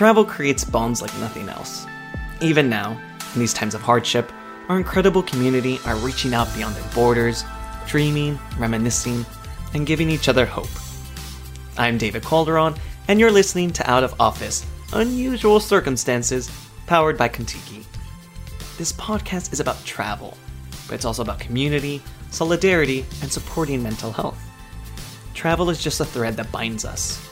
Travel creates bonds like nothing else. Even now, in these times of hardship, our incredible community are reaching out beyond their borders, dreaming, reminiscing, and giving each other hope. I'm David Calderon, and you're listening to Out of Office Unusual Circumstances, powered by Contiki. This podcast is about travel, but it's also about community, solidarity, and supporting mental health. Travel is just a thread that binds us.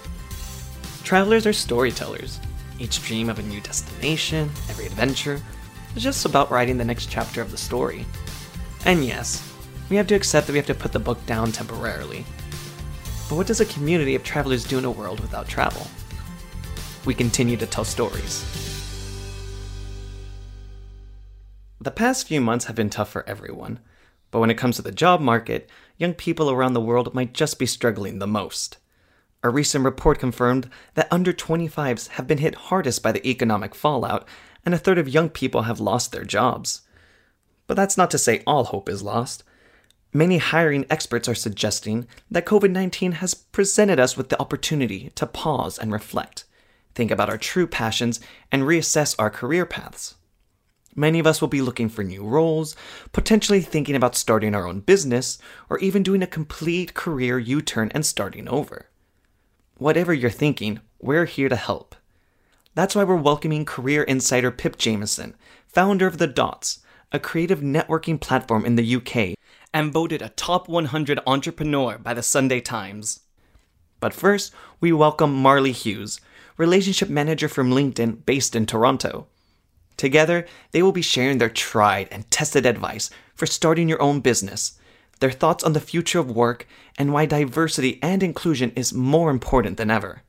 Travelers are storytellers. Each dream of a new destination, every adventure, is just about writing the next chapter of the story. And yes, we have to accept that we have to put the book down temporarily. But what does a community of travelers do in a world without travel? We continue to tell stories. The past few months have been tough for everyone, but when it comes to the job market, young people around the world might just be struggling the most. A recent report confirmed that under 25s have been hit hardest by the economic fallout, and a third of young people have lost their jobs. But that's not to say all hope is lost. Many hiring experts are suggesting that COVID 19 has presented us with the opportunity to pause and reflect, think about our true passions, and reassess our career paths. Many of us will be looking for new roles, potentially thinking about starting our own business, or even doing a complete career U turn and starting over. Whatever you're thinking, we're here to help. That's why we're welcoming career insider Pip Jamieson, founder of The Dots, a creative networking platform in the UK, and voted a top 100 entrepreneur by the Sunday Times. But first, we welcome Marley Hughes, relationship manager from LinkedIn based in Toronto. Together, they will be sharing their tried and tested advice for starting your own business, their thoughts on the future of work, and why diversity and inclusion is more important than ever.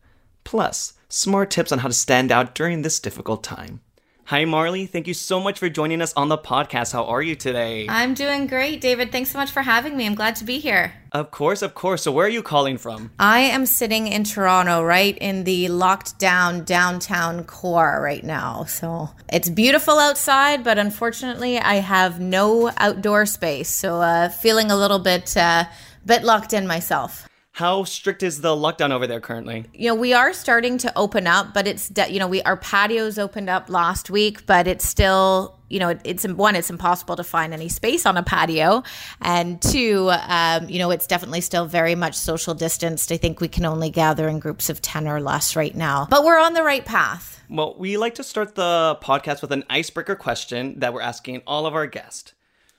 Plus, smart tips on how to stand out during this difficult time. Hi, Marley. Thank you so much for joining us on the podcast. How are you today? I'm doing great, David. Thanks so much for having me. I'm glad to be here. Of course, of course. So, where are you calling from? I am sitting in Toronto, right in the locked down downtown core right now. So, it's beautiful outside, but unfortunately, I have no outdoor space. So, uh, feeling a little bit, uh, bit locked in myself. How strict is the lockdown over there currently? You know, we are starting to open up, but it's de- you know, we our patios opened up last week, but it's still you know, it's one, it's impossible to find any space on a patio, and two, um, you know, it's definitely still very much social distanced. I think we can only gather in groups of ten or less right now, but we're on the right path. Well, we like to start the podcast with an icebreaker question that we're asking all of our guests.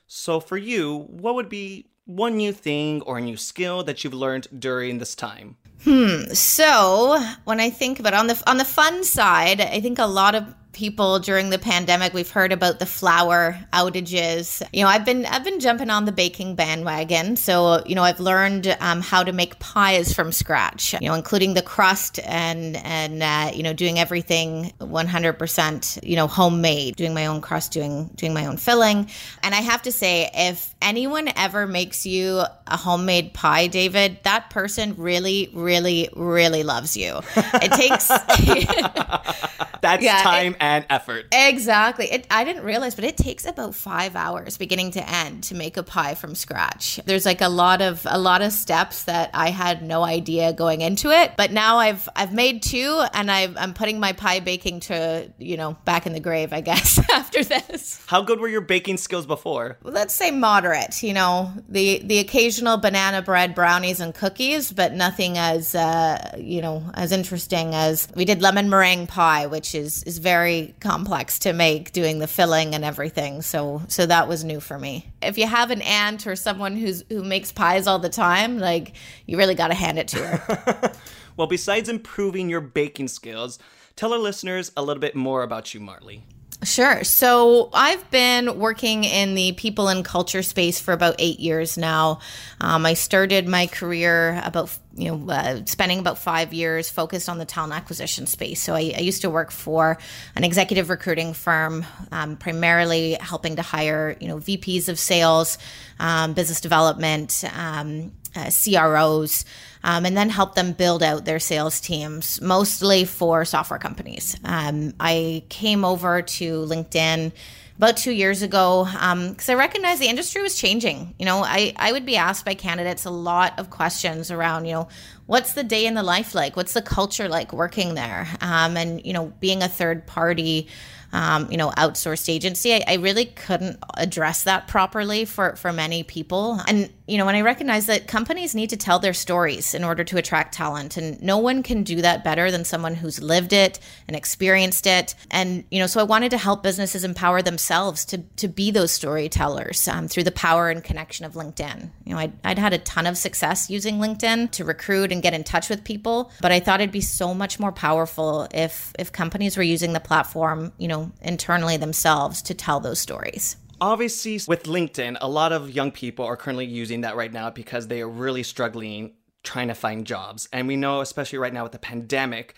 So, for you, what would be one new thing or a new skill that you've learned during this time? Hmm. So when I think about it, on the on the fun side, I think a lot of people during the pandemic. We've heard about the flour outages. You know i've been i've been jumping on the baking bandwagon. So you know i've learned um, how to make pies from scratch you know including the crust and and uh, you know doing everything 100% you know homemade doing my own crust doing doing my own filling. And i have to say if anyone ever makes you a homemade pie david that person really really really loves you. It takes that's yeah, time it, and effort. Exactly. It, I didn't realize, but it takes about five hours beginning to end to make a pie from scratch. There's like a lot of a lot of steps that I had no idea going into it, but now I've I've made two, and i am putting my pie baking to you know back in the grave, I guess. after this. How good were your baking skills before? Let's say moderate. You know, the the occasional banana bread, brownies, and cookies, but nothing as uh, you know as interesting as we did lemon meringue pie, which is is very very complex to make doing the filling and everything. So so that was new for me. If you have an aunt or someone who's who makes pies all the time, like you really got to hand it to her. well, besides improving your baking skills, tell our listeners a little bit more about you, Marley. Sure. So I've been working in the people and culture space for about eight years now. Um, I started my career about you know uh, spending about five years focused on the talent acquisition space. So I, I used to work for an executive recruiting firm, um, primarily helping to hire you know VPs of sales, um, business development, um, uh, CROs um, and then help them build out their sales teams, mostly for software companies. Um, I came over to LinkedIn about two years ago because um, I recognized the industry was changing. You know, I, I would be asked by candidates a lot of questions around, you know, what's the day in the life like? What's the culture like working there? Um, and, you know, being a third party um, you know, outsourced agency, I, I, really couldn't address that properly for, for many people. And, you know, when I recognize that companies need to tell their stories in order to attract talent, and no one can do that better than someone who's lived it and experienced it. And, you know, so I wanted to help businesses empower themselves to, to be those storytellers um, through the power and connection of LinkedIn. You know, I'd, I'd had a ton of success using LinkedIn to recruit and get in touch with people, but I thought it'd be so much more powerful if, if companies were using the platform, you know, internally themselves to tell those stories. Obviously, with LinkedIn, a lot of young people are currently using that right now because they are really struggling trying to find jobs. And we know, especially right now with the pandemic,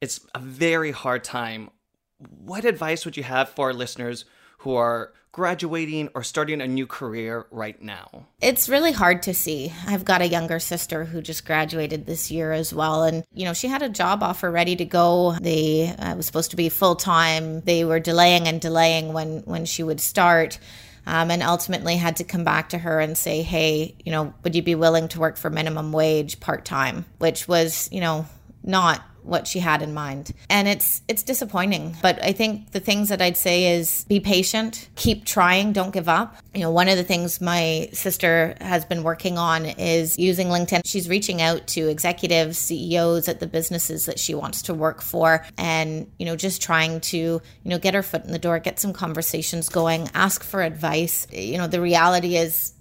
it's a very hard time. What advice would you have for our listeners who are graduating or starting a new career right now? It's really hard to see. I've got a younger sister who just graduated this year as well. And, you know, she had a job offer ready to go. They uh, was supposed to be full time. They were delaying and delaying when, when she would start. Um, and ultimately had to come back to her and say, hey, you know, would you be willing to work for minimum wage part time? Which was, you know, not what she had in mind. And it's it's disappointing, but I think the things that I'd say is be patient, keep trying, don't give up. You know, one of the things my sister has been working on is using LinkedIn. She's reaching out to executives, CEOs at the businesses that she wants to work for and, you know, just trying to, you know, get her foot in the door, get some conversations going, ask for advice. You know, the reality is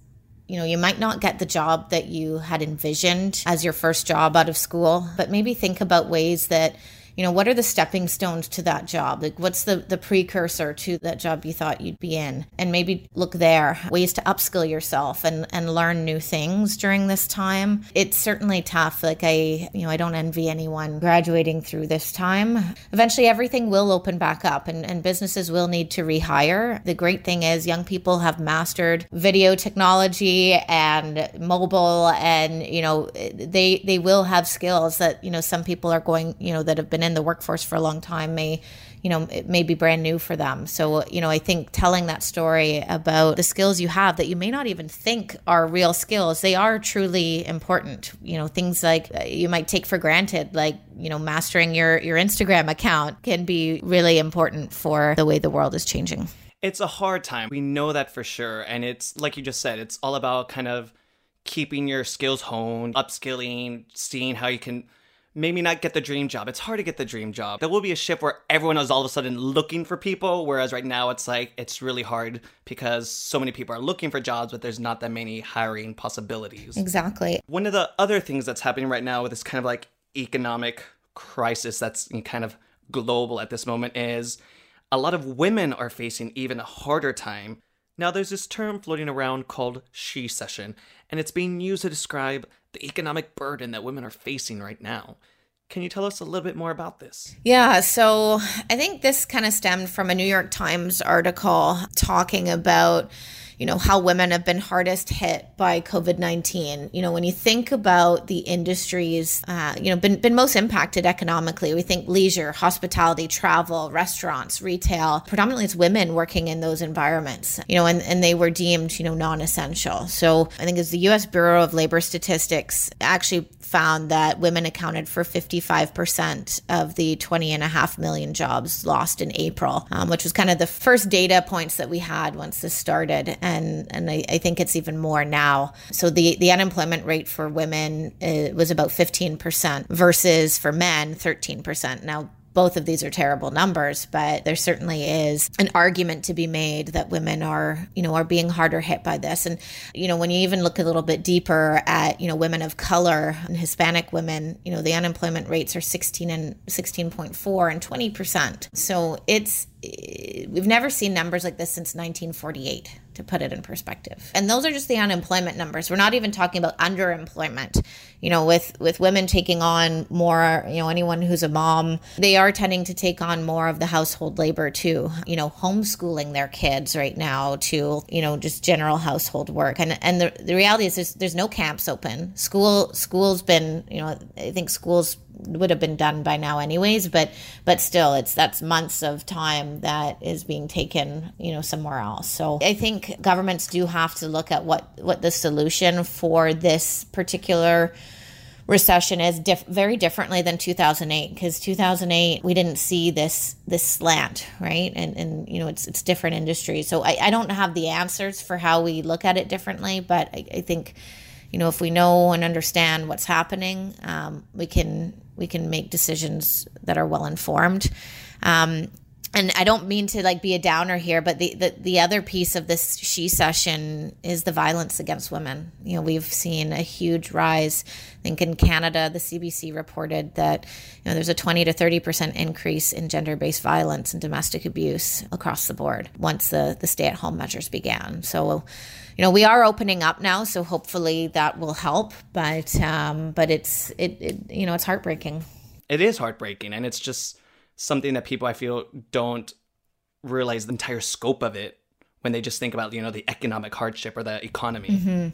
you know, you might not get the job that you had envisioned as your first job out of school, but maybe think about ways that you know what are the stepping stones to that job? Like what's the the precursor to that job you thought you'd be in? And maybe look there ways to upskill yourself and and learn new things during this time. It's certainly tough. Like i you know i don't envy anyone graduating through this time. Eventually everything will open back up and, and businesses will need to rehire. The great thing is young people have mastered video technology and mobile and you know they they will have skills that you know some people are going you know that have been in the workforce for a long time may you know it may be brand new for them. So you know i think telling that story about the skills you have that you may not even think are real skills they are truly important. You know things like uh, you might take for granted like you know mastering your your instagram account can be really important for the way the world is changing. It's a hard time. We know that for sure. And it's like you just said it's all about kind of keeping your skills honed upskilling seeing how you can maybe not get the dream job. It's hard to get the dream job. There will be a shift where everyone is all of a sudden looking for people, whereas right now it's like it's really hard because so many people are looking for jobs, but there's not that many hiring possibilities. Exactly. One of the other things that's happening right now with this kind of like economic crisis that's kind of global at this moment is a lot of women are facing even a harder time. Now, there's this term floating around called shecession, and it's being used to describe the economic burden that women are facing right now. Can you tell us a little bit more about this? Yeah, so I think this kind of stemmed from a New York Times article talking about you know how women have been hardest hit by covid-19 you know when you think about the industries uh, you know been, been most impacted economically we think leisure hospitality travel restaurants retail. Predominantly it's women working in those environments you know and, and they were deemed you know non-essential. So i think as the us bureau of labor statistics actually found that women accounted for 55% of the 20 and a half million jobs lost in April, um, which was kind of the first data points that we had once this started. And, and I, I think it's even more now. So the, the unemployment rate for women uh, was about 15% versus for men, 13%. Now, both of these are terrible numbers, but there certainly is an argument to be made that women are, you know, are being harder hit by this. And, you know, when you even look a little bit deeper at, you know, women of color and Hispanic women, you know, the unemployment rates are 16 and 16.4 and 20%. So it's, we've never seen numbers like this since 1948 to put it in perspective. And those are just the unemployment numbers. We're not even talking about underemployment you know with with women taking on more you know anyone who's a mom they are tending to take on more of the household labor too you know homeschooling their kids right now to you know just general household work. And and the, the reality is there's, there's no camps open. School school's been you know i think schools would have been done by now anyways but but still it's that's months of time that is being taken you know somewhere else. So i think governments do have to look at what what the solution for this particular recession is diff- very differently than 2008 because 2008 we didn't see this this slant right? And and you know it's it's different industries. So I, I don't have the answers for how we look at it differently but I, I think you know if we know and understand what's happening um, we can we can make decisions that are well informed um, and I don't mean to like be a downer here, but the, the, the other piece of this shecession is the violence against women. You know, we've seen a huge rise. I think in Canada, the CBC reported that you know there's a 20 to 30 percent increase in gender-based violence and domestic abuse across the board once the the stay-at-home measures began. So you know we are opening up now so hopefully that will help but um but it's it, it you know it's heartbreaking it is heartbreaking and it's just something that people I feel don't realize the entire scope of it when they just think about you know the economic hardship or the economy. Mm-hmm.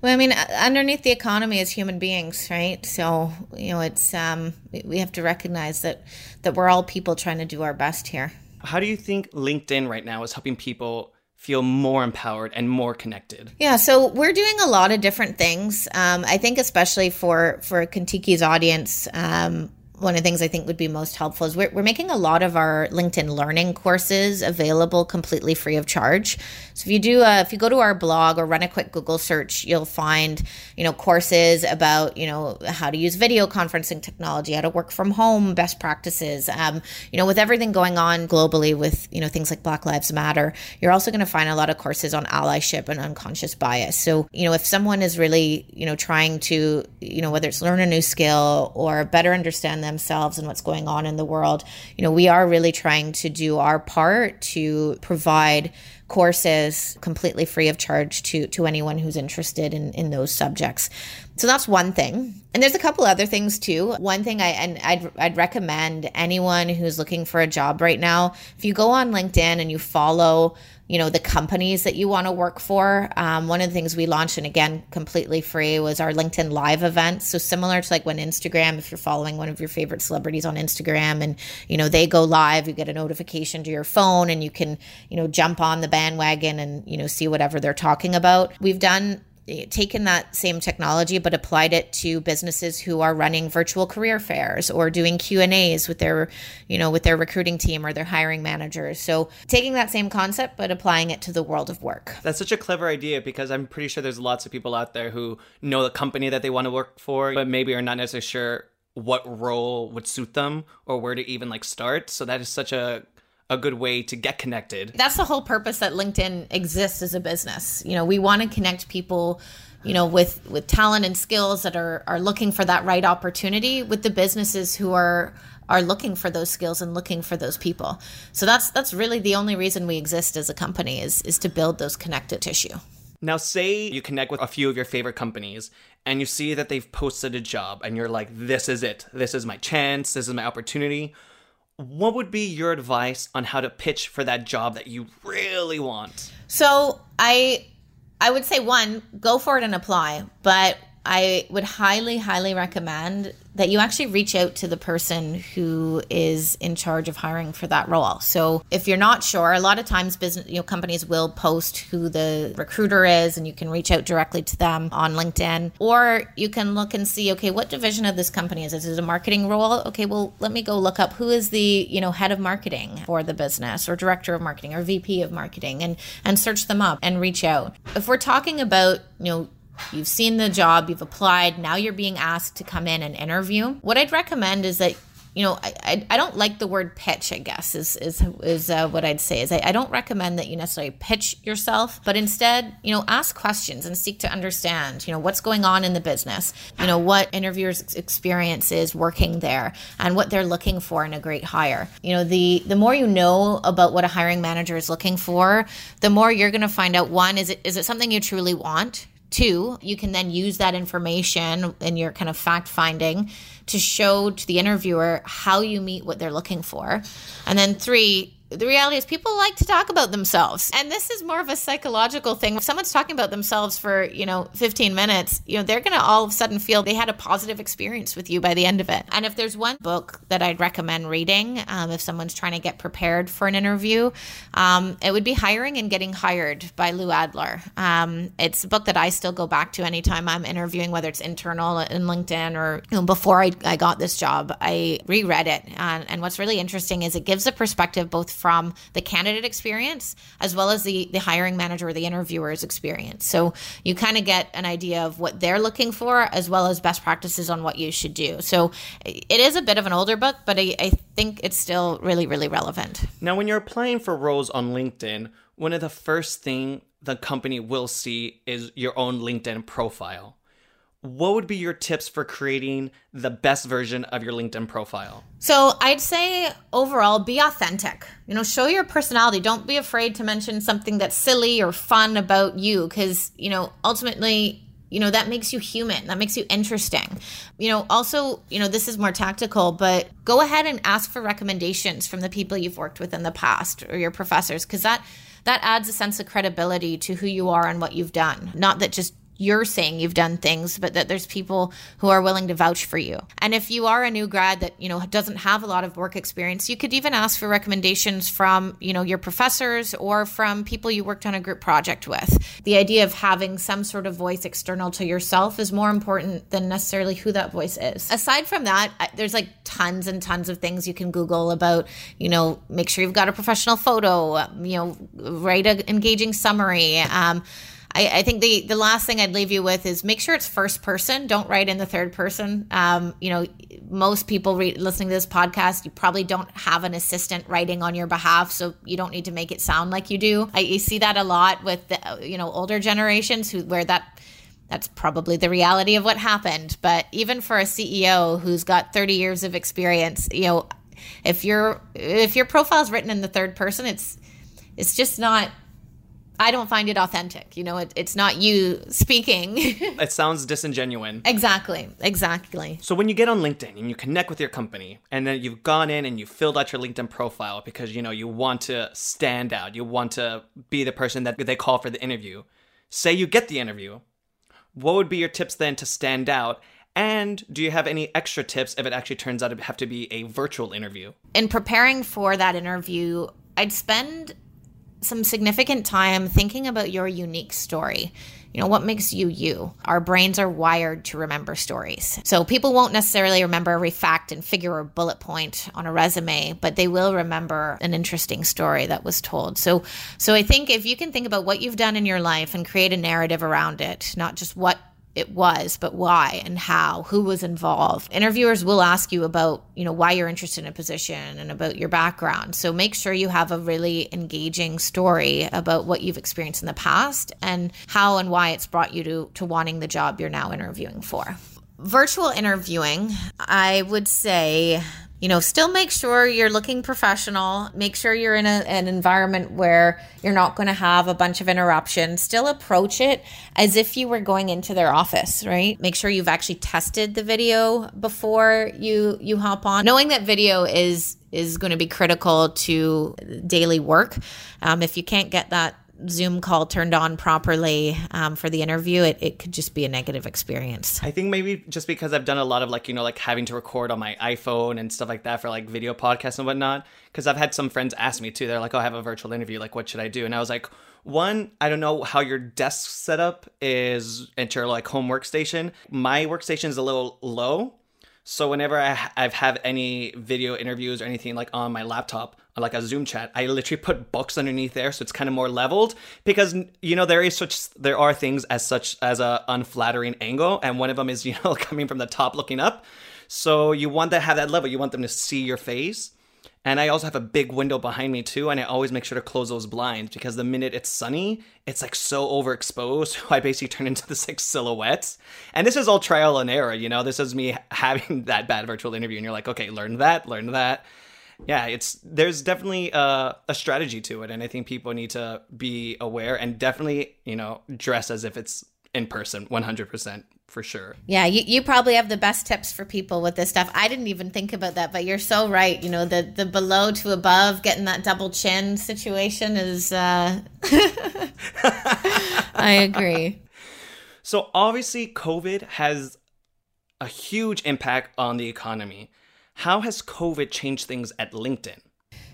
Well, I mean, underneath the economy is human beings, right? So you know, it's um, we have to recognize that that we're all people trying to do our best here. How do you think LinkedIn right now is helping people? Feel more empowered and more connected? Yeah, so we're doing a lot of different things. Um, I think, especially for for Contiki's audience, um, one of the things I think would be most helpful is we're, we're making a lot of our LinkedIn learning courses available completely free of charge. So if you do, a, if you go to our blog or run a quick Google search, you'll find, you know, courses about, you know, how to use video conferencing technology, how to work from home, best practices. Um, you know, with everything going on globally with, you know, things like Black Lives Matter, you're also going to find a lot of courses on allyship and unconscious bias. So, you know, if someone is really, you know, trying to, you know, whether it's learn a new skill or better understand them themselves and what's going on in the world. You know, we are really trying to do our part to provide courses completely free of charge to to anyone who's interested in in those subjects. So that's one thing. And there's a couple other things too. One thing I and I'd I'd recommend anyone who's looking for a job right now, if you go on LinkedIn and you follow you know the companies that you want to work for. Um, one of the things we launched and again completely free was our linkedin live events so similar to like when instagram if you're following one of your favorite celebrities on instagram and you know they go live you get a notification to your phone and you can you know jump on the bandwagon and you know see whatever they're talking about. We've done taken that same technology but applied it to businesses who are running virtual career fairs or doing Q&As with their you know with their recruiting team or their hiring managers. So taking that same concept but applying it to the world of work. That's such a clever idea because i'm pretty sure there's lots of people out there who know the company that they want to work for but maybe are not necessarily sure what role would suit them or where to even like start. So that is such a a good way to get connected. That's the whole purpose that LinkedIn exists as a business. You know, we want to connect people you know with with talent and skills that are are looking for that right opportunity with the businesses who are are looking for those skills and looking for those people. So that's that's really the only reason we exist as a company is is to build those connected tissue. Now say you connect with a few of your favorite companies and you see that they've posted a job and you're like this is it. This is my chance. This is my opportunity what would be your advice on how to pitch for that job that you really want? So I I would say one, go for it and apply, but I would highly, highly recommend that you actually reach out to the person who is in charge of hiring for that role. So if you're not sure, a lot of times business, you know, companies will post who the recruiter is and you can reach out directly to them on LinkedIn or you can look and see, okay, what division of this company is this? Is it a marketing role? Okay, well, let me go look up who is the, you know, head of marketing for the business or director of marketing or VP of marketing and and search them up and reach out. If we're talking about, you know, You've seen the job, you've applied, now you're being asked to come in and interview. What I'd recommend is that you know, I, I, don't like the word pitch, I guess, is, is, is uh, what I'd say. Is I, I don't recommend that you necessarily pitch yourself, but instead, you know, ask questions and seek to understand, you know, what's going on in the business, you know, what interviewers' experience is working there and what they're looking for in a great hire. You know, the, the more you know about what a hiring manager is looking for, the more you're going to find out, one, is it, is it something you truly want? Two, you can then use that information in your kind of fact finding to show to the interviewer how you meet what they're looking for. And then three, the reality is people like to talk about themselves. And this is more of a psychological thing. If someone's talking about themselves for, you know, 15 minutes, you know, they're going to all of a sudden feel they had a positive experience with you by the end of it. And if there's one book that I'd recommend reading, um, if someone's trying to get prepared for an interview, um, it would be Hiring and Getting Hired by Lou Adler. Um, it's a book that I still go back to anytime I'm interviewing, whether it's internal in LinkedIn or you know, before I, I got this job. I reread it. And, and what's really interesting is it gives a perspective both from the candidate experience as well as the, the hiring manager or the interviewer's experience. So you kind of get an idea of what they're looking for as well as best practices on what you should do. So it is a bit of an older book, but I, I think it's still really, really relevant. Now, when you're applying for roles on LinkedIn, one of the first thing the company will see is your own LinkedIn profile what would be your tips for creating the best version of your LinkedIn profile? So, I'd say overall, be authentic. You know, show your personality. Don't be afraid to mention something that's silly or fun about you because, you know, ultimately, you know, that makes you human. That makes you interesting. You know, also, you know, this is more tactical, but go ahead and ask for recommendations from the people you've worked with in the past or your professors because that that adds a sense of credibility to who you are and what you've done. Not that just you're saying you've done things, but that there's people who are willing to vouch for you. And if you are a new grad that, you know, doesn't have a lot of work experience, you could even ask for recommendations from, you know, your professors or from people you worked on a group project with. The idea of having some sort of voice external to yourself is more important than necessarily who that voice is. Aside from that, there's like tons and tons of things you can Google about, you know, make sure you've got a professional photo, you know, write an engaging summary. Um, I, I, think the the last thing I'd leave you with is make sure it's first person. Don't write in the third person. Um, you know, most people re- listening to this podcast, you probably don't have an assistant writing on your behalf, so you don't need to make it sound like you do. I you see that a lot with the you know older generations who where that that's probably the reality of what happened. But even for a CEO who's got 30 years of experience, you know, if your if your profile's written in the third person, it's it's just not I don't find it authentic. You know, it, it's not you speaking. it sounds disingenuous. Exactly. Exactly. So when you get on LinkedIn and you connect with your company and then you've gone in and you filled out your LinkedIn profile because you know you want to stand out, you want to be the person that they call for the interview. Say you get the interview. What would be your tips then to stand out? And do you have any extra tips if it actually turns out to have to be a virtual interview? In preparing for that interview, I'd spend some significant time thinking about your unique story. You know, what makes you you? Our brains are wired to remember stories. So people won't necessarily remember every fact and figure or bullet point on a resume, but they will remember an interesting story that was told. So so I think if you can think about what you've done in your life and create a narrative around it, not just what it was, but why and how, who was involved. Interviewers will ask you about, you know, why you're interested in a position and about your background. So make sure you have a really engaging story about what you've experienced in the past and how and why it's brought you to to wanting the job you're now interviewing for. Virtual interviewing, I would say you know, still make sure you're looking professional. Make sure you're in a, an environment where you're not going to have a bunch of interruptions. Still approach it as if you were going into their office, right? Make sure you've actually tested the video before you you hop on. Knowing that video is is going to be critical to daily work. Um, if you can't get that Zoom call turned on properly um, for the interview, it, it could just be a negative experience. I think maybe just because I've done a lot of like, you know, like having to record on my iPhone and stuff like that for like video podcasts and whatnot. Because I've had some friends ask me too. They're like, oh, I have a virtual interview. Like, what should I do? And I was like, one, I don't know how your desk setup is at your like home workstation. My workstation is a little low. So whenever I, I've had any video interviews or anything like on my laptop, like a Zoom chat, I literally put books underneath there, so it's kind of more leveled because you know there is such there are things as such as a unflattering angle, and one of them is you know coming from the top looking up. So you want to have that level. You want them to see your face. And I also have a big window behind me too, and I always make sure to close those blinds because the minute it's sunny, it's like so overexposed. So I basically turn into this like silhouette. And this is all trial and error, you know. This is me having that bad virtual interview, and you're like, okay, learn that, learn that. Yeah, it's there's definitely a, a strategy to it, and I think people need to be aware and definitely, you know, dress as if it's in person, 100%. For sure. Yeah, you, you probably have the best tips for people with this stuff. I didn't even think about that, but you're so right. You know, the the below to above, getting that double chin situation is. Uh... I agree. So obviously, COVID has a huge impact on the economy. How has COVID changed things at LinkedIn?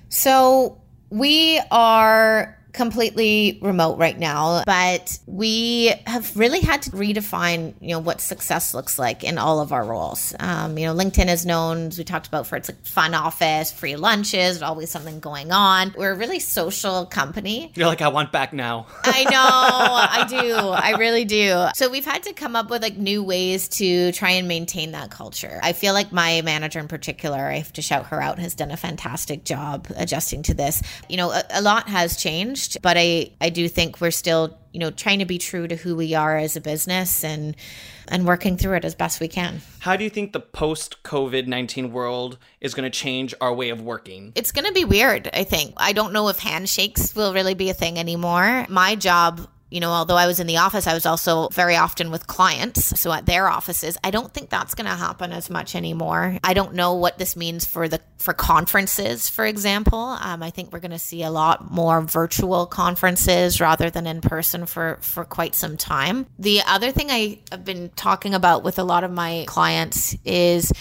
So we are completely remote right now, but we have really had to redefine, you know, what success looks like in all of our roles. Um, you know, LinkedIn is known, as we talked about, for its like fun office, free lunches, always something going on. We're a really social company. You're like, I want back now. I know, I do, I really do. So we've had to come up with like new ways to try and maintain that culture. I feel like my manager in particular, I have to shout her out, has done a fantastic job adjusting to this. You know, a, a lot has changed changed, but I I do think we're still you know trying to be true to who we are as a business and and working through it as best we can. How do you think the post COVID 19 world is going to change our way of working? It's going to be weird, I think. I don't know if handshakes will really be a thing anymore. My job you know, although I was in the office, I was also very often with clients. So at their offices, I don't think that's going to happen as much anymore. I don't know what this means for the for conferences, for example. Um, I think we're going to see a lot more virtual conferences rather than in person for for quite some time. The other thing I have been talking about with a lot of my clients is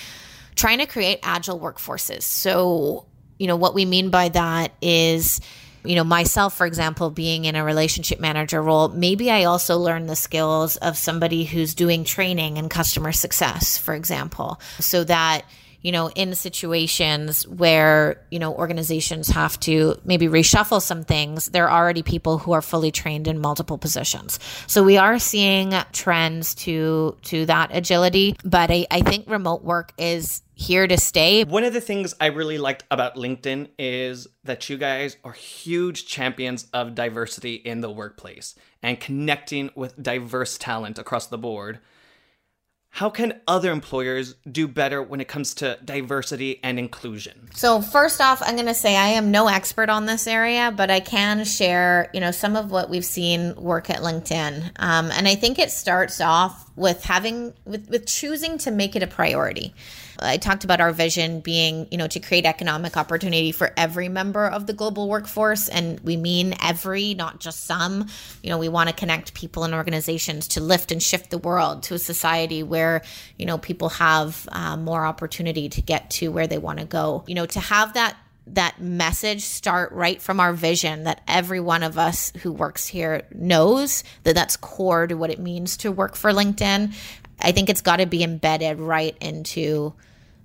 trying to create agile workforces. So, you know, what we mean by that is you know, myself, for example, being in a relationship manager role, maybe I also learn the skills of somebody who's doing training and customer success, for example, so that you know, in situations where, you know, organizations have to maybe reshuffle some things, there are already people who are fully trained in multiple positions. So we are seeing trends to to that agility, but I, I think remote work is here to stay. One of the things I really liked about LinkedIn is that you guys are huge champions of diversity in the workplace and connecting with diverse talent across the board. How can other employers do better when it comes to diversity and inclusion? So, first off, I'm going to say I am no expert on this area, but I can share, you know, some of what we've seen work at LinkedIn. Um, and I think it starts off with having with, with choosing to make it a priority. I talked about our vision being, you know, to create economic opportunity for every member of the global workforce. And we mean every, not just some. You know, we want to connect people and organizations to lift and shift the world to a society where, you know, people have uh, more opportunity to get to where they want to go. You know, to have that that message start right from our vision that every one of us who works here knows that that's core to what it means to work for LinkedIn. I think it's got to be embedded right into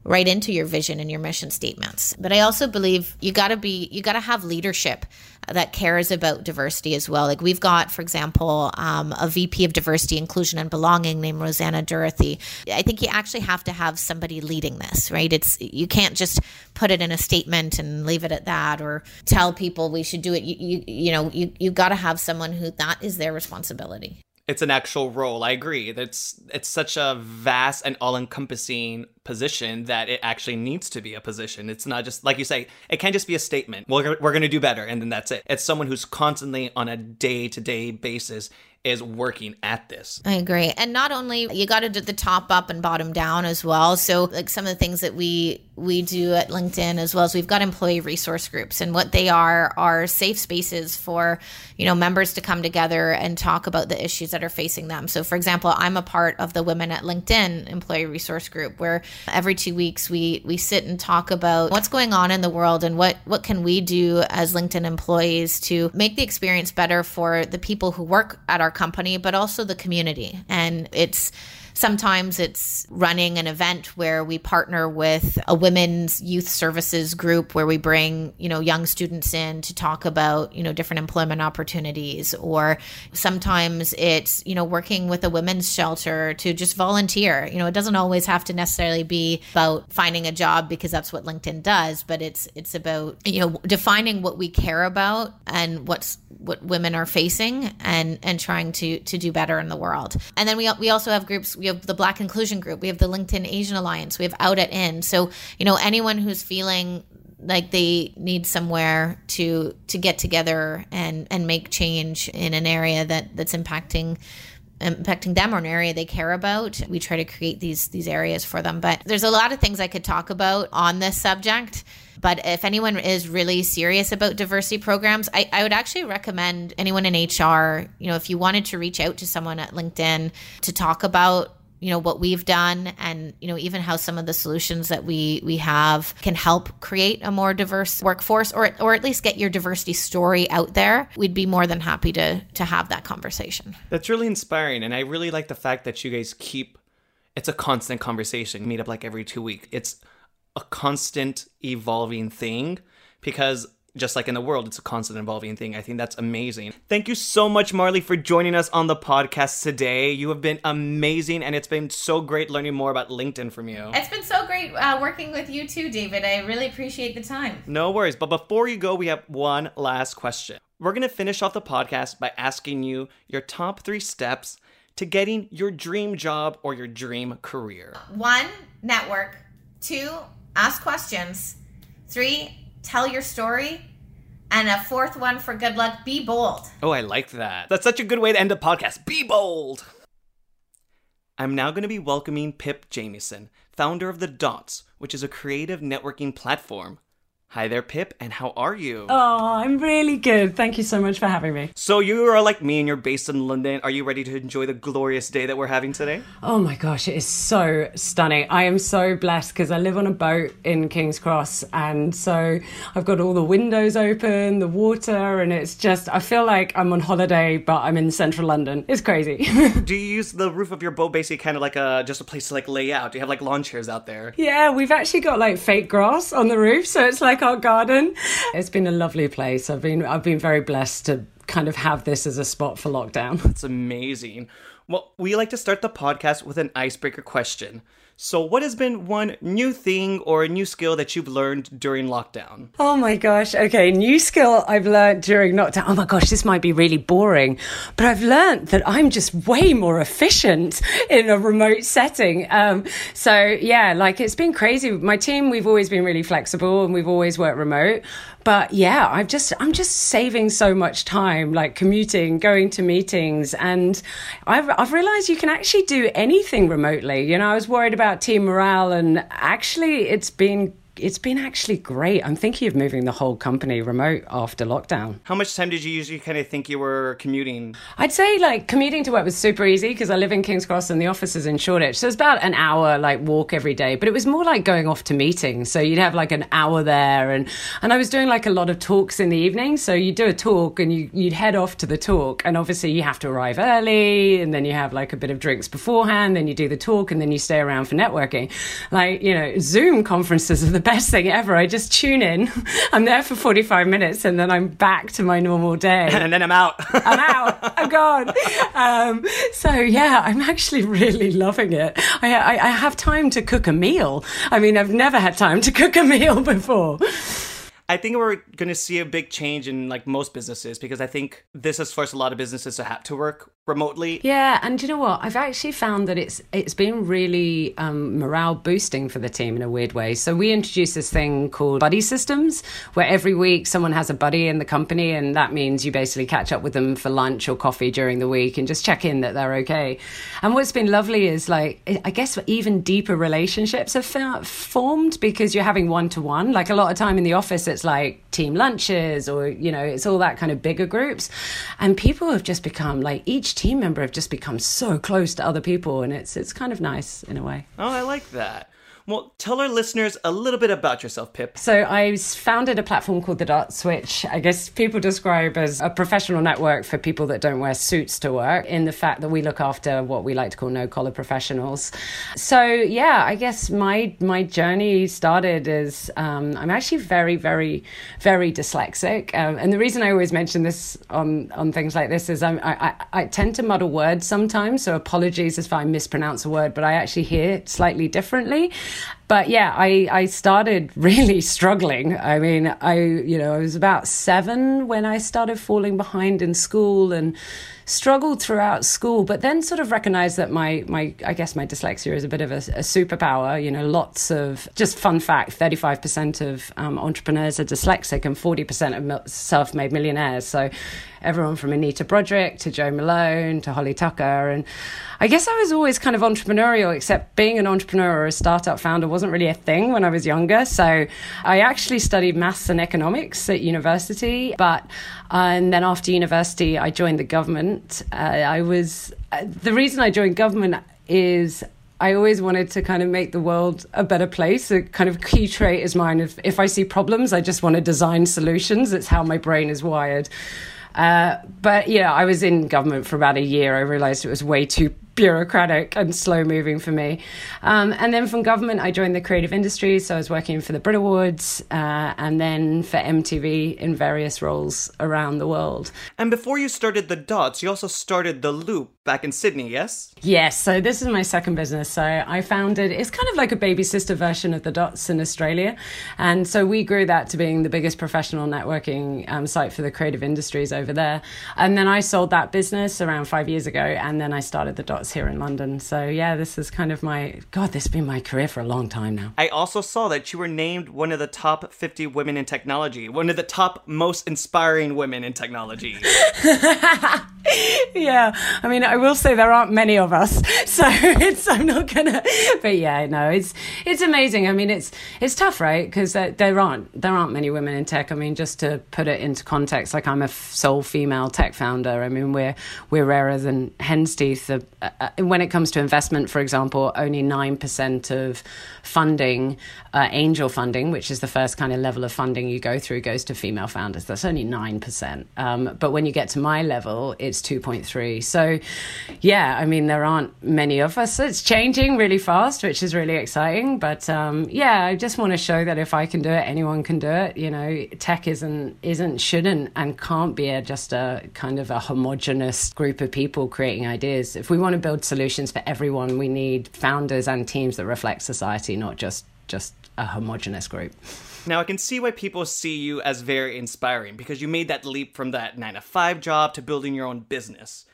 right into your vision and your mission statements. But I also believe you got to be you got to have leadership that cares about diversity as well. Like we've got, for example, um, a VP of diversity, inclusion, and belonging named Rosanna Durruthy. I think you actually have to have somebody leading this, right? It's you can't just put it in a statement and leave it at that, or tell people we should do it. You you, you know you you got to have someone who that is their responsibility it's an actual role. I agree. It's it's such a vast and all-encompassing position that it actually needs to be a position. It's not just like you say, it can't just be a statement. We're we're going to do better and then that's it. It's someone who's constantly on a day-to-day basis is working at this. I agree. And not only you got to do the top up and bottom down as well. So like some of the things that we we do at LinkedIn as well as we've got employee resource groups and what they are are safe spaces for, you know, members to come together and talk about the issues that are facing them. So for example, I'm a part of the Women at LinkedIn employee resource group where every 2 weeks we we sit and talk about what's going on in the world and what what can we do as LinkedIn employees to make the experience better for the people who work at our our company, but also the community. And it's Sometimes it's running an event where we partner with a women's youth services group where we bring, you know, young students in to talk about, you know, different employment opportunities. Or sometimes it's, you know, working with a women's shelter to just volunteer. You know, it doesn't always have to necessarily be about finding a job because that's what LinkedIn does, but it's it's about, you know, defining what we care about and what's what women are facing and and trying to to do better in the world. And then we we also have groups we have the Black Inclusion Group, we have the LinkedIn Asian Alliance, we have Out at In. So, you know, anyone who's feeling like they need somewhere to to get together and and make change in an area that that's impacting impacting them or an area they care about, we try to create these these areas for them. But there's a lot of things I could talk about on this subject. But if anyone is really serious about diversity programs, I, I would actually recommend anyone in HR, you know, if you wanted to reach out to someone at LinkedIn to talk about you know what we've done and you know even how some of the solutions that we we have can help create a more diverse workforce or or at least get your diversity story out there we'd be more than happy to to have that conversation. That's really inspiring and i really like the fact that you guys keep it's a constant conversation meet up like every two weeks it's a constant evolving thing because just like in the world, it's a constant evolving thing. I think that's amazing. Thank you so much, Marley, for joining us on the podcast today. You have been amazing, and it's been so great learning more about LinkedIn from you. It's been so great uh, working with you too, David. I really appreciate the time. No worries. But before you go, we have one last question. We're going to finish off the podcast by asking you your top three steps to getting your dream job or your dream career. One, network. Two, ask questions. Three, tell your story. And a fourth one for good luck, be bold. Oh, I like that. That's such a good way to end a podcast. Be bold. I'm now going to be welcoming Pip Jamieson, founder of The Dots, which is a creative networking platform. Hi there, Pip, and how are you? Oh, I'm really good. Thank you so much for having me. So, you are like me and you're based in London. Are you ready to enjoy the glorious day that we're having today? Oh my gosh, it is so stunning. I am so blessed because I live on a boat in King's Cross, and so I've got all the windows open, the water, and it's just, I feel like I'm on holiday, but I'm in central London. It's crazy. Do you use the roof of your boat basically kind of like a just a place to like lay out? Do you have like lawn chairs out there? Yeah, we've actually got like fake grass on the roof, so it's like like our garden. It's been a lovely place. I've been I've been very blessed to kind of have this as a spot for lockdown. It's amazing. Well, we like to start the podcast with an icebreaker question. So, what has been one new thing or a new skill that you've learned during lockdown? Oh my gosh. Okay. New skill I've learned during lockdown. Oh my gosh, this might be really boring, but I've learned that I'm just way more efficient in a remote setting. Um, so, yeah, like it's been crazy. My team, we've always been really flexible and we've always worked remote. But yeah, I've just, I'm just saving so much time, like commuting, going to meetings. And I've, I've realized you can actually do anything remotely. You know, I was worried about team morale and actually it's been it's been actually great. I'm thinking of moving the whole company remote after lockdown. How much time did you usually kind of think you were commuting? I'd say like commuting to work was super easy because I live in King's Cross and the office is in Shoreditch. So it's about an hour like walk every day, but it was more like going off to meetings. So you'd have like an hour there and and I was doing like a lot of talks in the evening. So you do a talk and you you'd head off to the talk and obviously you have to arrive early and then you have like a bit of drinks beforehand, then you do the talk and then you stay around for networking. Like, you know, Zoom conferences are the best thing ever. I just tune in. I'm there for 45 minutes and then I'm back to my normal day. And then I'm out. I'm out. I'm gone. Um, so yeah, I'm actually really loving it. I, I, I have time to cook a meal. I mean, I've never had time to cook a meal before. I think we're going to see a big change in like most businesses because I think this has forced a lot of businesses to have to work remotely. Yeah, and you know what? I've actually found that it's it's been really um, morale boosting for the team in a weird way. So we introduced this thing called buddy systems, where every week someone has a buddy in the company, and that means you basically catch up with them for lunch or coffee during the week and just check in that they're okay. And what's been lovely is like I guess even deeper relationships have formed because you're having one to one. Like a lot of time in the office, it's like team lunches or, you know, it's all that kind of bigger groups. And people have just become like each team member have just become so close to other people and it's it's kind of nice in a way. Oh, I like that. Well, tell our listeners a little bit about yourself, Pip. So, I founded a platform called The Dots, which I guess people describe as a professional network for people that don't wear suits to work, in the fact that we look after what we like to call no collar professionals. So, yeah, I guess my my journey started as um, I'm actually very, very, very dyslexic. Um, and the reason I always mention this on, on things like this is I'm, I, I, I tend to muddle words sometimes. So, apologies if I mispronounce a word, but I actually hear it slightly differently. But yeah, I, I started really struggling. I mean, I, you know, I was about seven when I started falling behind in school and struggled throughout school, but then sort of recognized that my, my I guess my dyslexia is a bit of a, a superpower. You know, lots of, just fun fact 35% of um, entrepreneurs are dyslexic and 40% of self made millionaires. So everyone from Anita Broderick to Joe Malone to Holly Tucker. And I guess I was always kind of entrepreneurial, except being an entrepreneur or a startup founder wasn't really a thing when I was younger. So I actually studied maths and economics at university. But, uh, and then after university, I joined the government. Uh, I was, uh, the reason I joined government is I always wanted to kind of make the world a better place. A kind of key trait is mine. If, if I see problems, I just want to design solutions. It's how my brain is wired. Uh, but yeah, I was in government for about a year. I realized it was way too bureaucratic and slow moving for me. Um, and then from government, I joined the creative industry. So I was working for the Brit Awards uh, and then for MTV in various roles around the world. And before you started the Dots, you also started the Loop back in Sydney, yes? Yes. So this is my second business. So I founded, it's kind of like a baby sister version of the Dots in Australia. And so we grew that to being the biggest professional networking um, site for the creative industries over there. And then I sold that business around five years ago. And then I started the Dots here in London. So yeah, this is kind of my God. This has been my career for a long time now. I also saw that you were named one of the top 50 women in technology, one of the top most inspiring women in technology. yeah, I mean, I will say there aren't many of us, so it's I'm not gonna. But yeah, no, it's it's amazing. I mean, it's it's tough, right? Because there, there aren't there aren't many women in tech. I mean, just to put it into context, like I'm a sole female tech founder. I mean, we're we're rarer than hen's teeth. Uh, uh, when it comes to investment, for example, only 9% of funding, uh, angel funding, which is the first kind of level of funding you go through, goes to female founders. That's only 9%. Um, but when you get to my level, it's 2.3. So, yeah, I mean, there aren't many of us. It's changing really fast, which is really exciting. But um, yeah, I just want to show that if I can do it, anyone can do it. You know, tech isn't, isn't, shouldn't, and can't be a, just a kind of a homogenous group of people creating ideas. If we want to build solutions for everyone, we need founders and teams that reflect society, not just just a homogenous group. Now, I can see why people see you as very inspiring because you made that leap from that nine to five job to building your own business.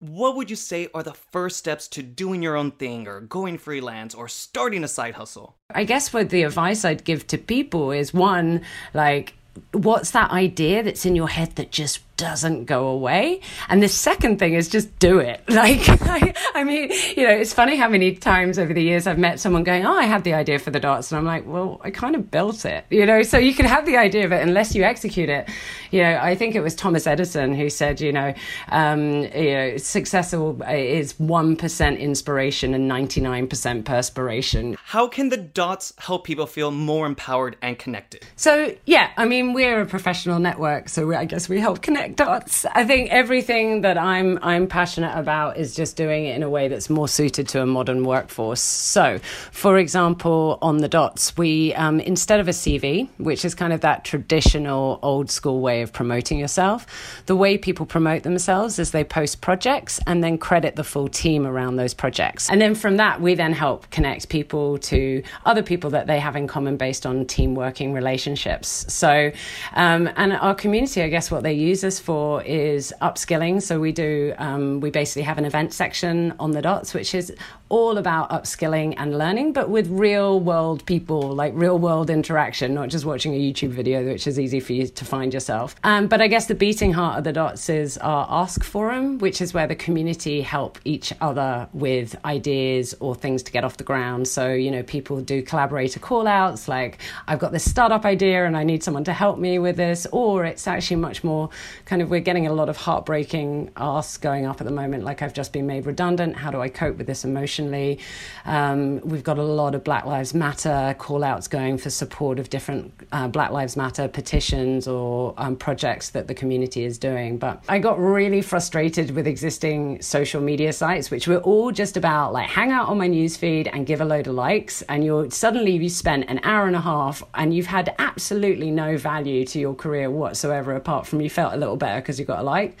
What would you say are the first steps to doing your own thing or going freelance or starting a side hustle? I guess what the advice I'd give to people is one, like, what's that idea that's in your head that just doesn't go away. And the second thing is just do it. Like, I, I, mean, you know, it's funny how many times over the years I've met someone going, Oh, I had the idea for the dots. And I'm like, Well, I kind of built it, you know, so you can have the idea of it unless you execute it. You know, I think it was Thomas Edison who said, you know, um, you know, successful is 1% inspiration and 99% perspiration. How can the dots help people feel more empowered and connected? So, yeah, I mean, we're a professional network. So we, I guess we help connect dots. I think everything that I'm I'm passionate about is just doing it in a way that's more suited to a modern workforce. So, for example, on the dots, we um, instead of a CV, which is kind of that traditional old school way of promoting yourself, the way people promote themselves is they post projects and then credit the full team around those projects, and then from that we then help connect people to other people that they have in common based on team working relationships. So, um, and our community, I guess, what they use us for is upskilling. So we do, um, we basically have an event section on the dots, which is all about upskilling and learning, but with real world people, like real world interaction, not just watching a YouTube video, which is easy for you to find yourself. Um, but I guess the beating heart of the dots is our Ask Forum, which is where the community help each other with ideas or things to get off the ground. So, you know, people do collaborator call outs like, I've got this startup idea and I need someone to help me with this, or it's actually much more kind of, we're getting a lot of heartbreaking asks going up at the moment, like, I've just been made redundant. How do I cope with this emotion? Emotionally. Um, we've got a lot of Black Lives Matter call outs going for support of different uh, Black Lives Matter petitions or um, projects that the community is doing. But I got really frustrated with existing social media sites, which were all just about like hang out on my newsfeed and give a load of likes. And you're suddenly you spent an hour and a half and you've had absolutely no value to your career whatsoever, apart from you felt a little better because you got a like.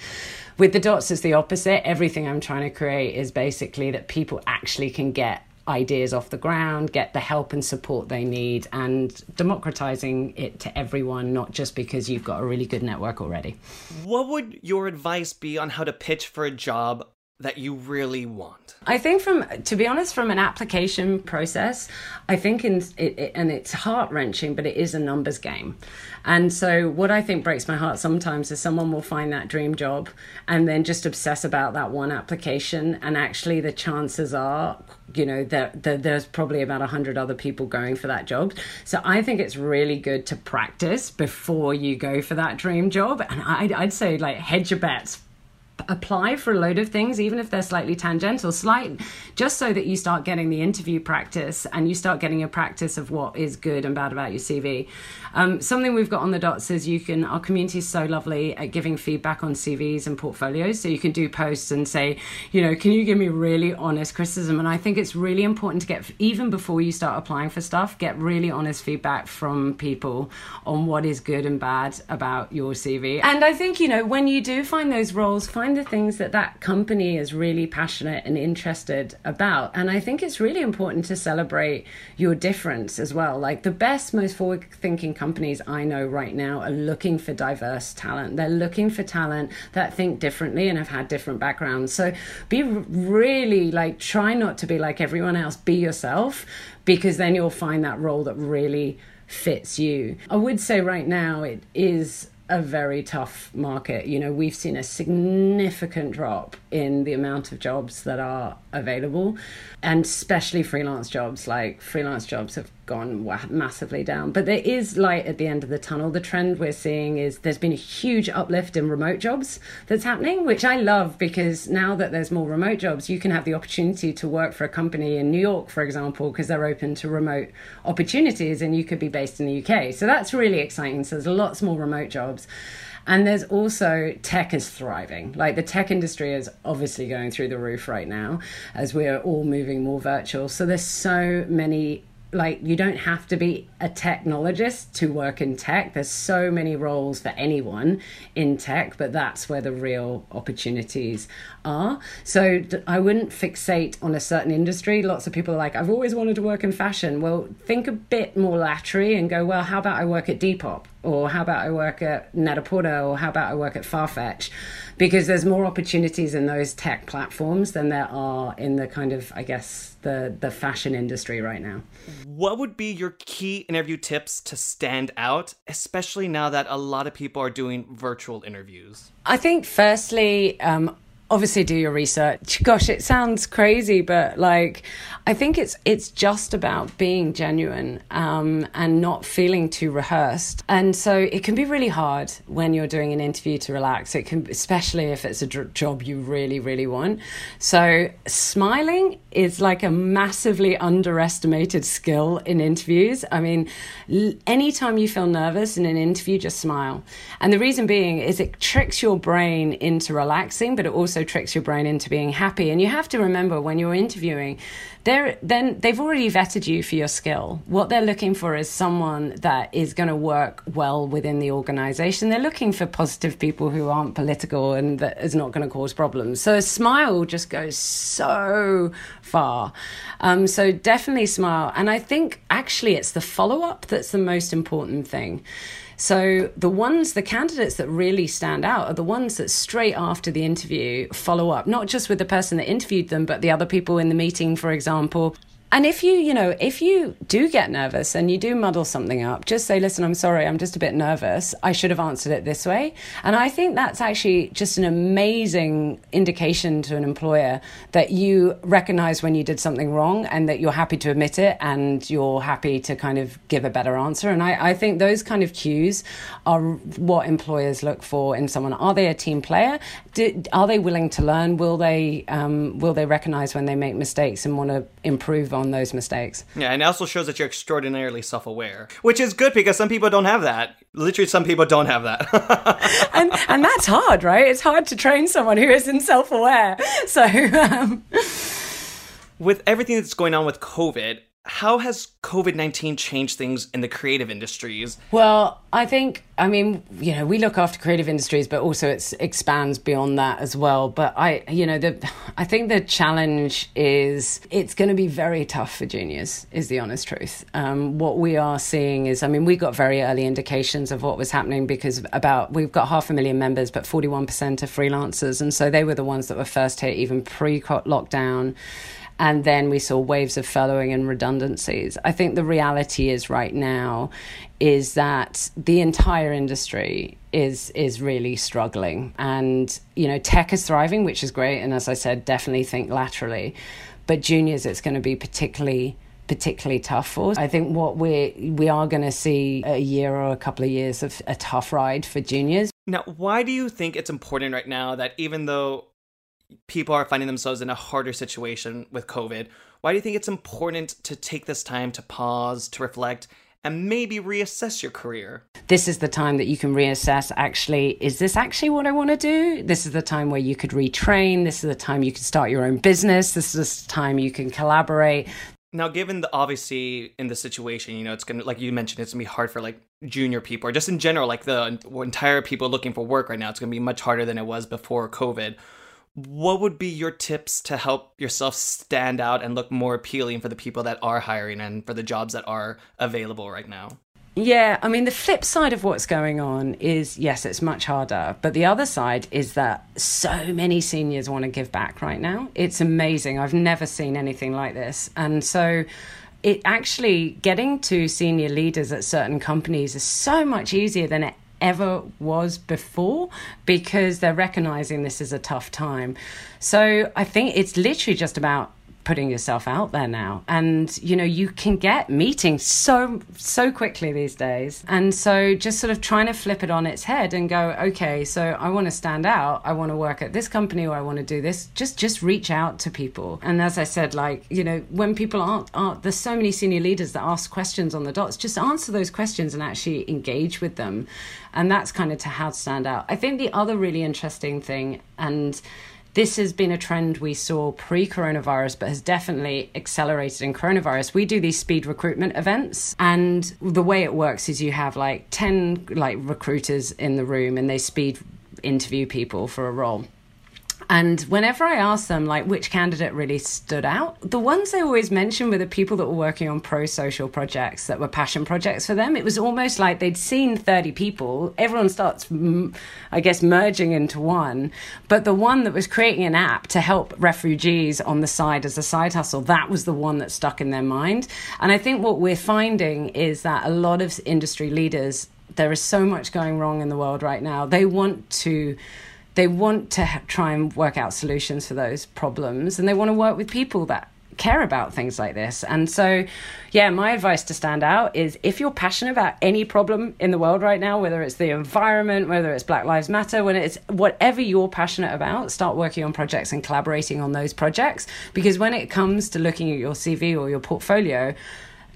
With the dots, it's the opposite. Everything I'm trying to create is basically that people actually can get ideas off the ground, get the help and support they need, and democratizing it to everyone, not just because you've got a really good network already. What would your advice be on how to pitch for a job that you really want? I think from to be honest from an application process, I think in it, it and it's heart wrenching, but it is a numbers game. And so what I think breaks my heart sometimes is someone will find that dream job and then just obsess about that one application and actually the chances are you know that there's probably about 100 other people going for that job so i think it's really good to practice before you go for that dream job and I'd, I'd say like hedge your bets apply for a load of things, even if they're slightly tangential, slight, just so that you start getting the interview practice and you start getting a practice of what is good and bad about your CV. Um, something we've got on the dots is you can, our community is so lovely at giving feedback on CVs and portfolios. So you can do posts and say, you know, can you give me really honest criticism? And I think it's really important to get, even before you start applying for stuff, get really honest feedback from people on what is good and bad about your CV. And I think, you know, when you do find those roles, find the things that that company is really passionate and interested about. And I think it's really important to celebrate your difference as well. Like the best, most forward thinking companies I know right now are looking for diverse talent. They're looking for talent that think differently and have had different backgrounds. So be really like, try not to be like everyone else, be yourself, because then you'll find that role that really fits you. I would say right now it is a very tough market. You know, we've seen a significant drop in the amount of jobs that are available, and especially freelance jobs. Like freelance jobs have gone massively down. But there is light at the end of the tunnel. The trend we're seeing is there's been a huge uplift in remote jobs that's happening, which I love because now that there's more remote jobs, you can have the opportunity to work for a company in New York, for example, because they're open to remote opportunities and you could be based in the UK. So that's really exciting. So there's lots more remote jobs. And there's also tech is thriving. Like the tech industry is obviously going through the roof right now as we're all moving more virtual. So there's so many like you don't have to be a technologist to work in tech. There's so many roles for anyone in tech but that's where the real opportunities are. So i wouldn't fixate on a certain industry. Lots of people are like i've always wanted to work in fashion. Well think a bit more laterally and go well how about i work at depop? Or how about i work at net-a-porter? Or how about i work at farfetch? Because there's more opportunities in those tech platforms than there are in the kind of i guess the the fashion industry right now. What would be your key interview tips to stand out, especially now that a lot of people are doing virtual interviews? I think firstly, um, obviously do your research. Gosh it sounds crazy but like i think it's it's just about being genuine um, and not feeling too rehearsed. And so it can be really hard when you're doing an interview to relax. It can especially if it's a job you really really want. So smiling is like a massively underestimated skill in interviews. I mean l- anytime you feel nervous in an interview just smile. And the reason being is it tricks your brain into relaxing but it also also tricks your brain into being happy. And you have to remember when you're interviewing, they're then they've already vetted you for your skill. What they're looking for is someone that is going to work well within the organization. They're looking for positive people who aren't political and that is not going to cause problems. So a smile just goes so far. Um, so definitely smile. And I think actually it's the follow up that's the most important thing. So the ones, the candidates that really stand out are the ones that straight after the interview follow up, not just with the person that interviewed them, but the other people in the meeting, for example, and if you, you know, if you do get nervous and you do muddle something up, just say, listen, I'm sorry, I'm just a bit nervous. I should have answered it this way. And I think that's actually just an amazing indication to an employer that you recognize when you did something wrong and that you're happy to admit it and you're happy to kind of give a better answer. And I, I think those kind of cues are what employers look for in someone. Are they a team player? Do, are they willing to learn? Will they, um, will they recognize when they make mistakes and want to improve on those mistakes. Yeah, and it also shows that you're extraordinarily self aware, which is good because some people don't have that. Literally, some people don't have that. and, and that's hard, right? It's hard to train someone who isn't self aware. So. Um... With everything that's going on with COVID, how has COVID 19 changed things in the creative industries? Well, I think, I mean, you know, we look after creative industries, but also it expands beyond that as well. But I, you know, the, I think the challenge is it's going to be very tough for juniors, is the honest truth. Um, what we are seeing is, I mean, we got very early indications of what was happening because about, we've got half a million members, but 41% are freelancers. And so they were the ones that were first hit even pre lockdown and then we saw waves of furloughing and redundancies. I think the reality is right now is that the entire industry is is really struggling, and you know tech is thriving, which is great, and as I said, definitely think laterally, but juniors it's going to be particularly particularly tough for. us. I think what we we are going to see a year or a couple of years of a tough ride for juniors. Now, why do you think it's important right now that even though people are finding themselves in a harder situation with COVID. Why do you think it's important to take this time to pause, to reflect, and maybe reassess your career? This is the time that you can reassess actually, is this actually what I want to do? This is the time where you could retrain. This is the time you can start your own business. This is the time you can collaborate. Now, given the obviously in the situation, you know, it's gonna like you mentioned, it's gonna be hard for like junior people or just in general, like the entire people looking for work right now. It's gonna be much harder than it was before COVID what would be your tips to help yourself stand out and look more appealing for the people that are hiring and for the jobs that are available right now? Yeah, I mean, the flip side of what's going on is yes, it's much harder. But the other side is that so many seniors want to give back right now. It's amazing. I've never seen anything like this. And so it actually getting to senior leaders at certain companies is so much easier than it ever was before because they're recognizing this is a tough time. So I think it's literally just about putting yourself out there now. And you know you can get meetings so so quickly these days. And so just sort of trying to flip it on its head and go okay so i want to stand out. I want to work at this company or i want to do this. Just just reach out to people. And as i said like you know when people aren't, aren't there's so many senior leaders that ask questions on the dots just answer those questions and actually engage with them. And that's kind of to how to stand out. I think the other really interesting thing and this has been a trend we saw pre coronavirus, but has definitely accelerated in coronavirus. We do these speed recruitment events, and the way it works is you have like 10 like recruiters in the room and they speed interview people for a role. And whenever I ask them, like, which candidate really stood out, the ones they always mention were the people that were working on pro social projects that were passion projects for them. It was almost like they'd seen 30 people. Everyone starts, I guess, merging into one. But the one that was creating an app to help refugees on the side as a side hustle, that was the one that stuck in their mind. And I think what we're finding is that a lot of industry leaders, there is so much going wrong in the world right now. They want to they want to ha- try and work out solutions for those problems and they want to work with people that care about things like this. And so, yeah, my advice to stand out is if you're passionate about any problem in the world right now, whether it's the environment, whether it's Black Lives Matter, when it's whatever you're passionate about, start working on projects and collaborating on those projects. Because when it comes to looking at your CV or your portfolio,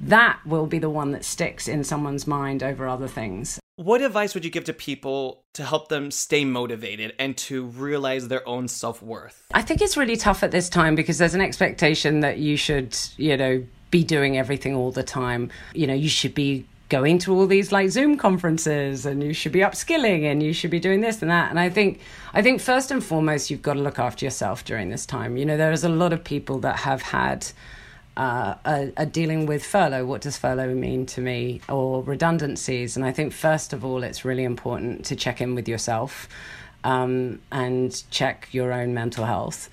that will be the one that sticks in someone's mind over other things. What advice would you give to people to help them stay motivated and to realize their own self worth? I think it's really tough at this time because there's an expectation that you should, you know, be doing everything all the time. You know, you should be going to all these like Zoom conferences and you should be upskilling and you should be doing this and that. And I think I think first and foremost you've got to look after yourself during this time. You know, there's a lot of people that have had uh, are, are, dealing with furlough. What does furlough mean to me? Or redundancies. And I think, first of all, it's really important to check in with yourself um, and check your own mental health.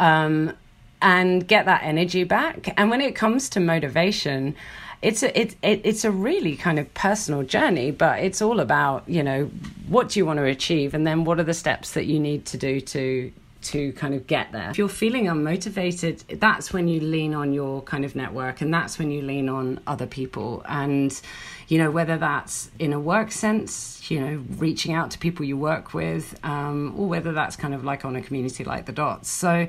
Um, and get that energy back. And when it comes to motivation, it's a it, it, it's a really kind of personal journey, but it's all about you know what do you want to achieve, and then what are the steps that you need to do to to kind of get there. If you're feeling unmotivated, that's when you lean on your kind of network and that's when you lean on other people. And, you know, whether that's in a work sense, you know, reaching out to people you work with, um, or whether that's kind of like on a community like the Dots. So,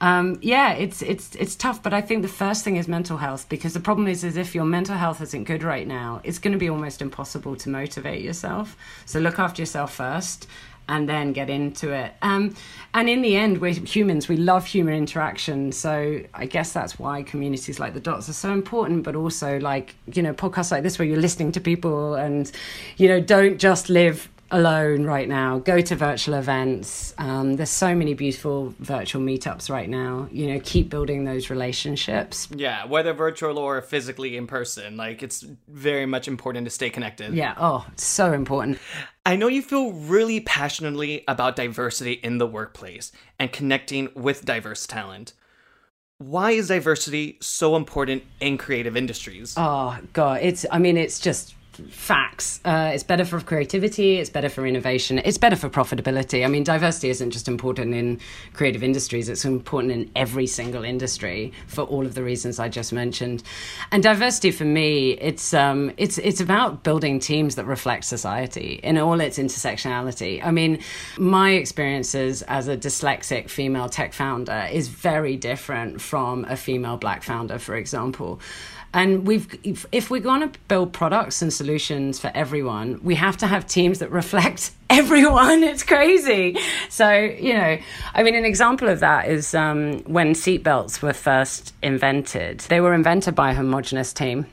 um, yeah, it's it's it's tough, but I think the first thing is mental health because the problem is is if your mental health isn't good right now, it's going to be almost impossible to motivate yourself. So look after yourself first, and then get into it. Um, and in the end, we're humans. We love human interaction. So I guess that's why communities like the Dots are so important. But also, like you know, podcasts like this where you're listening to people and you know, don't just live alone right now. Go to virtual events. Um, there's so many beautiful virtual meetups right now. You know, keep building those relationships. Yeah, whether virtual or physically in person, like it's very much important to stay connected. Yeah. Oh, so important. I know you feel really passionately about diversity in the workplace and connecting with diverse talent. Why is diversity so important in creative industries? Oh God, it's. I mean, it's just facts. Uh, it's better for creativity, it's better for innovation, it's better for profitability. I mean, diversity isn't just important in creative industries, it's important in every single industry for all of the reasons I just mentioned. And diversity for me, it's um, it's it's about building teams that reflect society in all its intersectionality. I mean, my experiences as a dyslexic female tech founder is very different from a female black founder, for example. And we've, if, if we're going to build products and solutions for everyone, we have to have teams that reflect everyone. It's crazy. So, you know, I mean, an example of that is um, when seatbelts were first invented, they were invented by a homogenous team.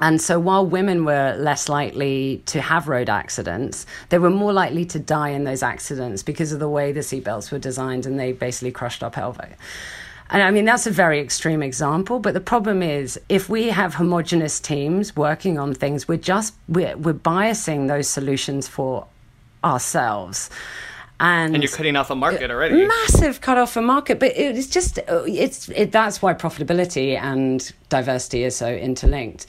And so while women were less likely to have road accidents, they were more likely to die in those accidents because of the way the seatbelts were designed and they basically crushed our pelvic. And I mean, that's a very extreme example, but the problem is if we have homogenous teams working on things, we're just, we're, we're biasing those solutions for ourselves. And, and, you're cutting off a market already. Uh, massive cut off a market, but it's just uh, it's it, that's why profitability and diversity is so interlinked.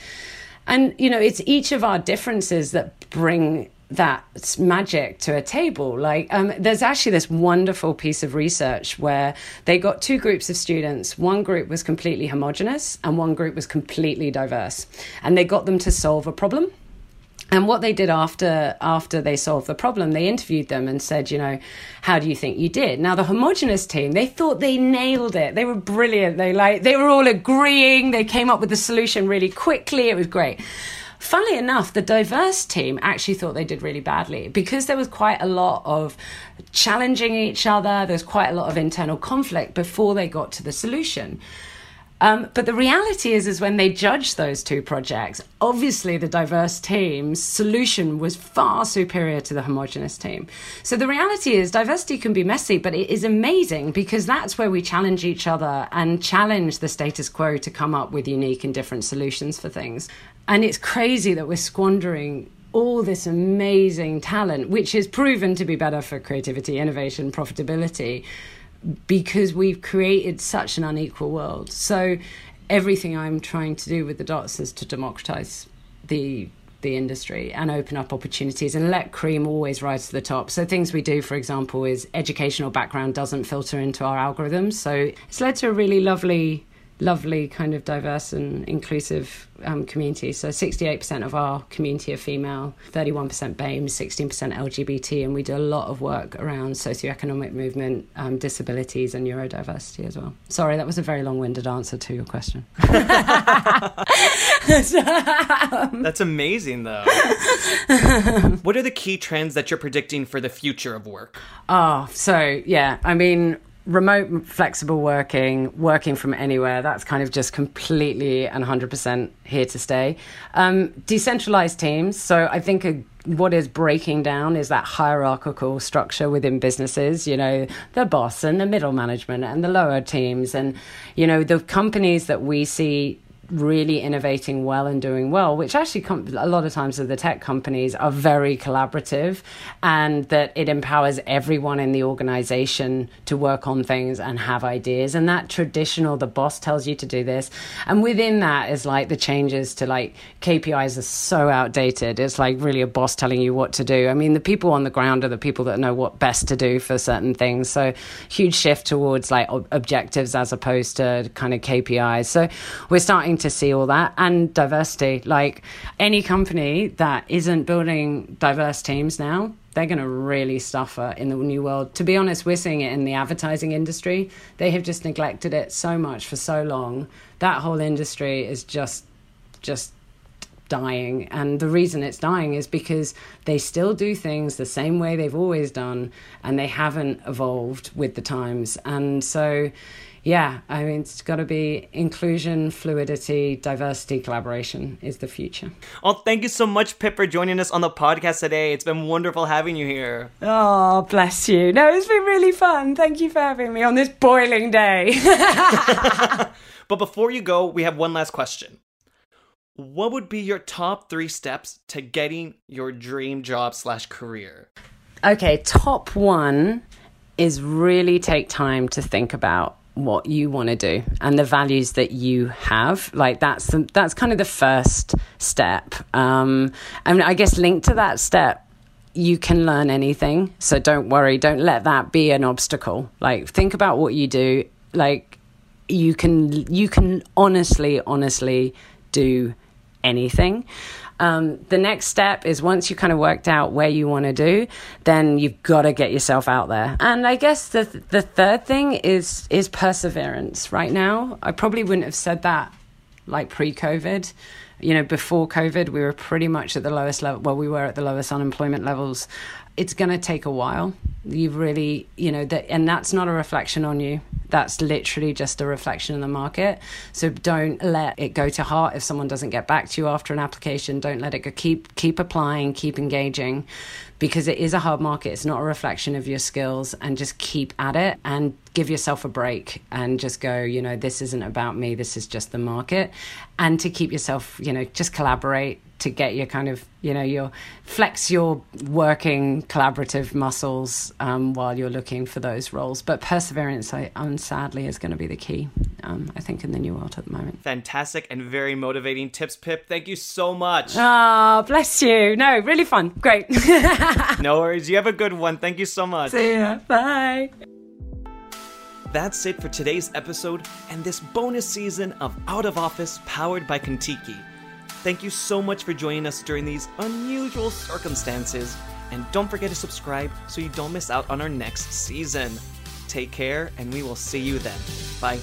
And you know, it's each of our differences that bring that magic to a table. Like, um, there's actually this wonderful piece of research where they got two groups of students. One group was completely homogenous, and one group was completely diverse. And they got them to solve a problem. And what they did after after they solved the problem, they interviewed them and said, you know, how do you think you did? Now the homogenous team, they thought they nailed it. They were brilliant. They like they were all agreeing. They came up with the solution really quickly. It was great. Funnily enough, the diverse team actually thought they did really badly because there was quite a lot of challenging each other. There was quite a lot of internal conflict before they got to the solution. Um, but the reality is, is when they judged those two projects, obviously the diverse team's solution was far superior to the homogenous team. So the reality is, diversity can be messy, but it is amazing because that's where we challenge each other and challenge the status quo to come up with unique and different solutions for things. And it's crazy that we're squandering all this amazing talent, which is proven to be better for creativity, innovation, profitability, because we've created such an unequal world. So everything I'm trying to do with the dots is to democratize the the industry and open up opportunities and let cream always rise to the top. So things we do, for example, is educational background doesn't filter into our algorithms. So it's led to a really lovely lovely kind of diverse and inclusive um, community. So 68% of our community are female, 31% BAME, 16% LGBT, and we do a lot of work around socioeconomic movement, um, disabilities, and neurodiversity as well. Sorry, that was a very long-winded answer to your question. That's amazing, though. what are the key trends that you're predicting for the future of work? Oh, so yeah, I mean, remote flexible working working from anywhere that's kind of just completely and 100% here to stay. Um, decentralized teams so i think a, what is breaking down is that hierarchical structure within businesses you know the boss and the middle management and the lower teams and you know the companies that we see really innovating well and doing well, which actually com- a lot of times the tech companies are very collaborative and that it empowers everyone in the organization to work on things and have ideas. And that traditional, the boss tells you to do this. And within that is like the changes to like KPIs are so outdated. It's like really a boss telling you what to do. I mean, the people on the ground are the people that know what best to do for certain things. So huge shift towards like objectives as opposed to kind of KPIs. So we're starting to see all that and diversity. Like any company that isn't building diverse teams now, they're going to really suffer in the new world. To be honest, we're seeing it in the advertising industry. They have just neglected it so much for so long. That whole industry is just, just dying. And the reason it's dying is because they still do things the same way they've always done and they haven't evolved with the times. And so, yeah, I mean, it's got to be inclusion, fluidity, diversity, collaboration is the future. Well, thank you so much, Pip, for joining us on the podcast today. It's been wonderful having you here. Oh, bless you. No, it's been really fun. Thank you for having me on this boiling day. but before you go, we have one last question. What would be your top three steps to getting your dream job slash career? Okay, top one is really take time to think about what you want to do and the values that you have like that's the, that's kind of the first step. Um and i guess linked to that step you can learn anything so don't worry don't let that be an obstacle. Like think about what you do like you can you can honestly honestly do anything um, the next step is once you kind of worked out where you want to do, then you've got to get yourself out there. And I guess the the third thing is is perseverance. Right now, I probably wouldn't have said that like pre-COVID. You know, before COVID, we were pretty much at the lowest level. Well, we were at the lowest unemployment levels. It's going to take a while. You've really, you know, that, and that's not a reflection on you that's literally just a reflection of the market. So don't let it go to heart if someone doesn't get back to you after an application. Don't let it go. Keep keep applying, keep engaging, because it is a hard market. It's not a reflection of your skills, and just keep at it and give yourself a break and just go. You know, this isn't about me. This is just the market, and to keep yourself, you know, just collaborate to get your kind of you know your flex your working collaborative muscles um, while you're looking for those roles. But perseverance I, um, sadly is going to be the key um, i think in the new world at the moment. Fantastic and very motivating tips pip. Thank you so much. Oh bless you. No really fun. Great. No worries. You have a good one. Thank you so much. See ya. Bye. That's it for today's episode and this bonus season of Out of Office powered by Contiki. Thank you so much for joining us during these unusual circumstances, and don't forget to subscribe so you don't miss out on our next season. Take care, and we will see you then. Bye.